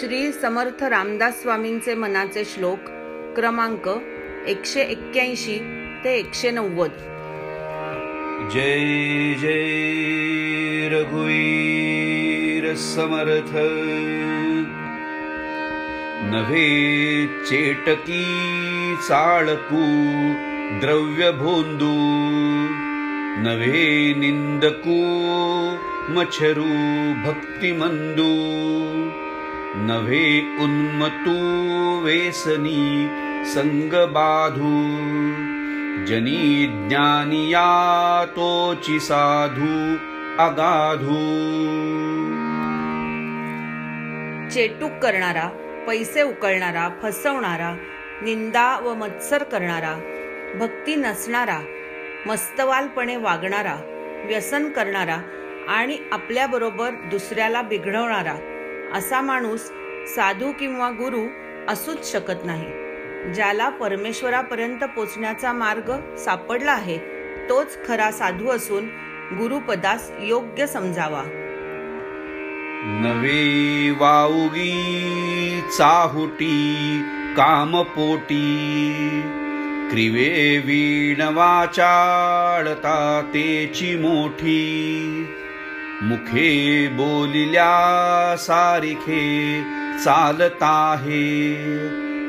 श्री समर्थ रामदास स्वामींचे मनाचे श्लोक क्रमांक एकशे एक्क्याऐंशी ते एकशे नव्वद. जय जय रघुवीर समर्थ. नव्हे चेटकी चाळकू द्रव्य भोंदू नव्हे निंदकू मच्छरू भक्तिमंदू. नव्हे उन्मतू वेसनी संगबाधू। जनी ज्ञानिया तोची साधू अगाधू। चेटूक करणारा पैसे उकळणारा फसवणारा निंदा व मत्सर करणारा भक्ती नसणारा मस्तवालपणे वागणारा व्यसन करणारा आणि आपल्याबरोबर दुसऱ्याला बिघडवणारा असा माणूस साधू किंवा गुरु असूच शकत नाही. ज्याला परमेश्वरापर्यंत पोचण्याचा मार्ग सापडला आहे तोच खरा साधू असून गुरुपदास योग्य समजावा. नवे वाऊगी चाहुटी कामपोटी क्रिवे वीणवाचाळता तेची मोठी. मुखे बोलिल्या सारिखे चालताहे.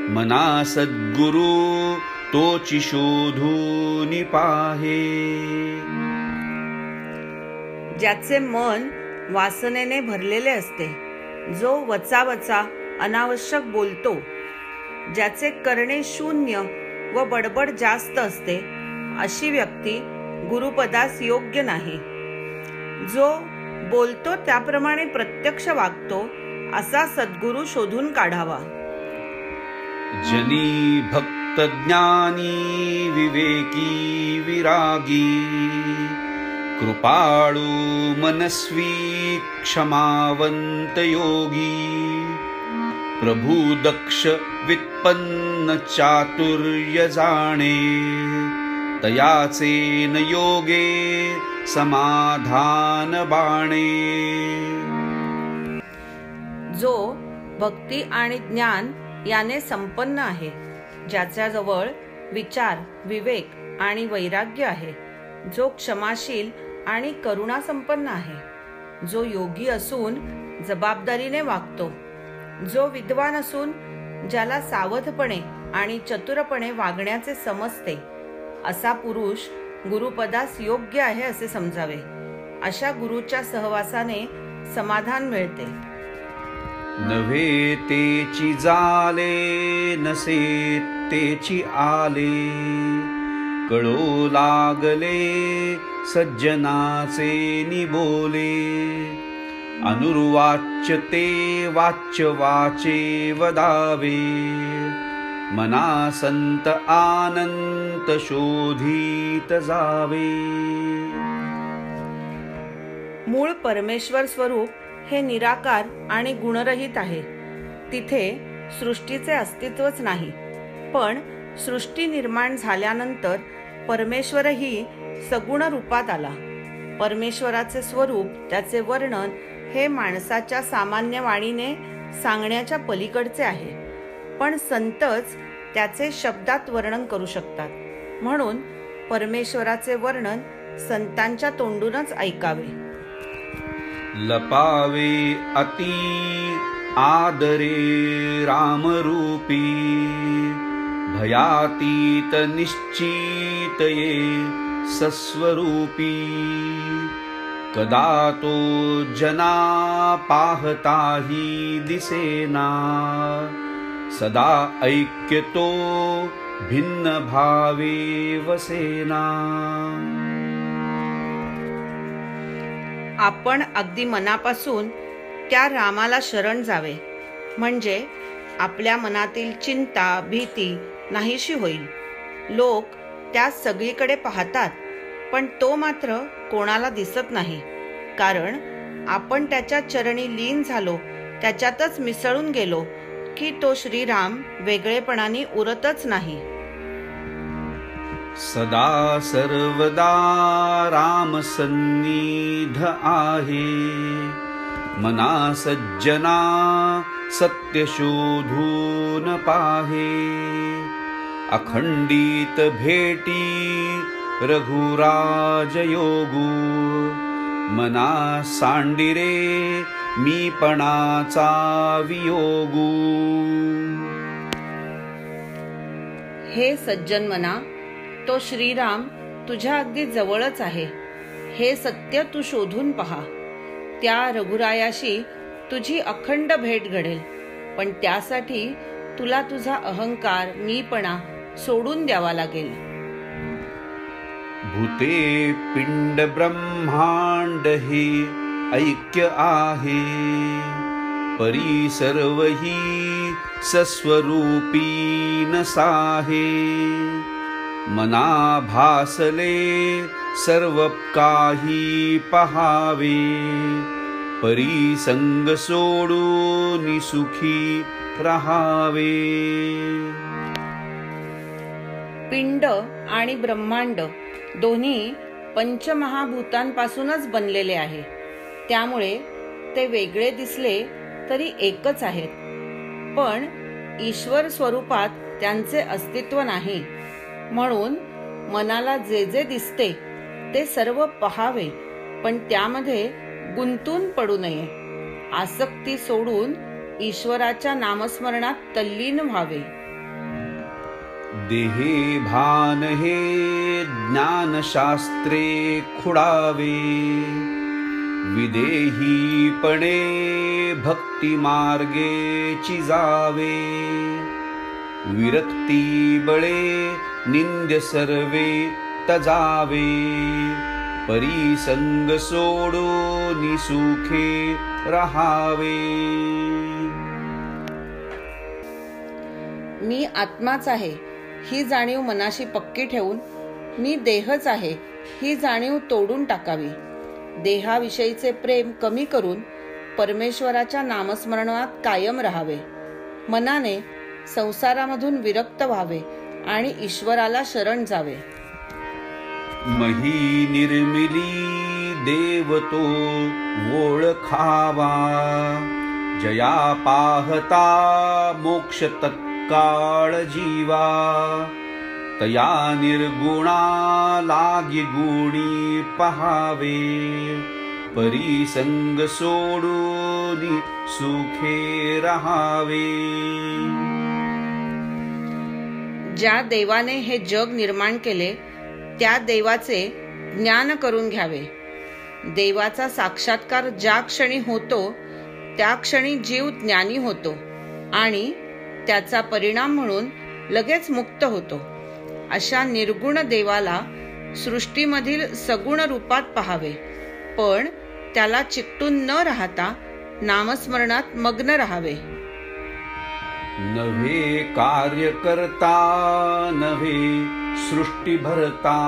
मना सद्गुरु तोची शोधून पाहे ज्याचे मन वासनेने भरलेले असते जो वचा वचा अनावश्यक बोलतो. ज्याचे करणे शून्य व बडबड जास्त असते अशी व्यक्ती गुरुपदास योग्य नाही. जो बोलतो त्याप्रमाणे प्रत्यक्ष वागतो असा सद्गुरु शोधून काढावा. जनी भक्त ज्ञानी विवेकी विरागी कृपाळू मनस्वी क्षमावंत योगी प्रभू दक्ष वित्पन्न चातुर्य जाणे. तयाचे न योगे समाधान बाणे जो भक्ती आणि ज्ञान याने संपन्न आहे ज्याच्याजवळ विचार विवेक आणि वैराग्य आहे जो क्षमाशील आणि करुणा संपन्न आहे जो योगी असून जबाबदारीने वागतो जो विद्वान असून ज्याला सावधपणे आणि चतुरपणे वागण्याचे समजते असा पुरुष गुरुपदास योग्य आहे असे समजावे. अशा गुरुच्या सहवासाने समाधान मिळते. नव्हे तेची जाले नसे तेची आले. कळो लागले सज्जनाचे निबोले. अनुर्वाच्य ते वाच्य वाचे वदावे. मना संत आनंत शोधित जावे. मूळ परमेश्वर स्वरूप हे निराकार आणि गुणरहित आहे. तिथे सृष्टीचे अस्तित्वच नाही पण सृष्टी निर्माण झाल्यानंतर परमेश्वरही सगुण रूपात आला. परमेश्वराचे स्वरूप त्याचे वर्णन हे माणसाच्या सामान्य वाणीने सांगण्याच्या पलीकडचे आहे. पण संतच त्याचे शब्दात वर्णन करू शकतात. म्हणून परमेश्वराचे वर्णन संतांच्या तोंडूनच ऐकावे. लपावे अति आदरे रामरूपी भयातीत निश्चितये सस्वरूपी। कदा तो जना पाहताही दिसेना। सदा ऐक्यतो भिन्न भावे वसेना आपण अगदी मनापासून त्या रामाला शरण जावे. म्हणजे आपल्या मनातील चिंता भीती नाहीशी होईल. लोक त्या सगळीकडे पाहतात पण तो मात्र कोणाला दिसत नाही. कारण आपण त्याच्या चरणी लीन झालो त्याच्यातच मिसळून गेलो की तो श्रीराम वेगळेपणाने उरतच नाही. सदा सर्वदा राम सन्निध आहे. मना सज्जना सत्य शोधून पाहे. अखंडित भेटी रघुराज योगू मना सांडिरे मीपणाचा वियोगू. हे सज्जन मना तो श्रीराम तुझ्या अगदी जवळच आहे. हे सत्य तू शोधून पहा. त्या रघुरायाशी तुझी अखंड भेट घडेल. पण त्यासाठी तुला तुझा अहंकार मीपणा सोडून द्यावा लागेल. भूते पिंड ब्रह्मांड हे ऐक्य आहे. परी सर्वही सस्वरूपी नसाहे मना भासले सर्व काही पहावे. परी संग सोडून सुखी राहावे. पिंड आणि ब्रह्मांड दोन्ही पंचमहाभूतांपासूनच बनलेले आहे. त्यामुळे ते वेगळे दिसले तरी एकच आहेत. पण ईश्वर स्वरूपात त्यांचे अस्तित्व नाही. म्हणून मनाला जे जे दिसते ते सर्व पहावे पण त्यामध्ये गुंतून पडू नये. आसक्ती सोडून ईश्वराच्या नामस्मरणात तल्लीन व्हावे. देहे भान हे ज्ञानशास्त्रे खुडावे विदेहीपणे भक्ती मार्गे चिजावे। विरक्ती बळे निंद्य सर्वे तजावे। परिसंग सोडून सुखे राहावे। मी आत्माच आहे ही जाणीव मनाशी पक्की ठेवून मी देहच आहे ही जाणीव तोडून टाकावी. देहाविषयीचे प्रेम कमी करून परमेश्वराच्या नामस्मरणात कायम राहावे. मनाने संसारामधून विरक्त व्हावे आणि ईश्वराला शरण जावे. मही निर्मिली देवतो ओळखावा. जया पाहता मोक्ष तत्काळ जीवा. तया निर्गुणा लागी गुणी पहावे परिसंग सोडून सुखे राहावे. ज्या देवाने हे जग निर्माण केले त्या देवाचे ज्ञान करून घ्यावे. देवाचा साक्षात्कार ज्या क्षणी होतो त्या क्षणी जीव ज्ञानी होतो आणि त्याचा परिणाम म्हणून लगेच मुक्त होतो. अशा निर्गुण देवाला सृष्टीमधील सगुण रूपात पहावे. पण त्याला चिकटून न राहता नामस्मरणात मग्न राहावे. नव्हे कार्य करता नव्हे सृष्टी भरता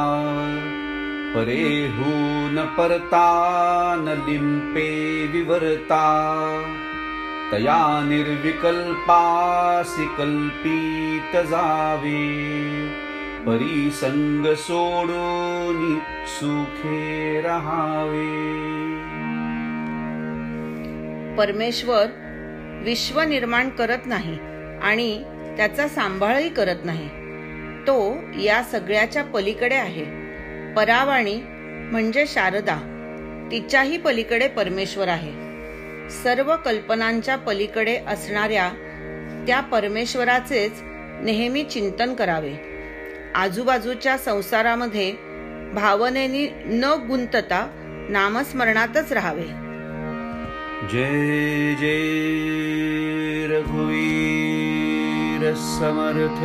परेहून परता न लिंपे विवरता. तया निर्विकल्पासि कल्पित जावे. परिसंग सोडून सुखे राहावे। परमेश्वर विश्व निर्माण करत नाही आणि त्याचा सांभाळही करत नाही. तो या सगळ्याच्या पलीकडे आहे. परावाणी म्हणजे शारदा. तिच्याही पलीकडे परमेश्वर आहे. सर्व कल्पनांच्या पलीकडे असणाऱ्या त्या परमेश्वराचेच नेहमी चिंतन करावे. आजूबाजूच्या संसारामध्ये भावनेनी न गुंतता नामस्मरणातच राहावे. जय जय रघुवीर समर्थ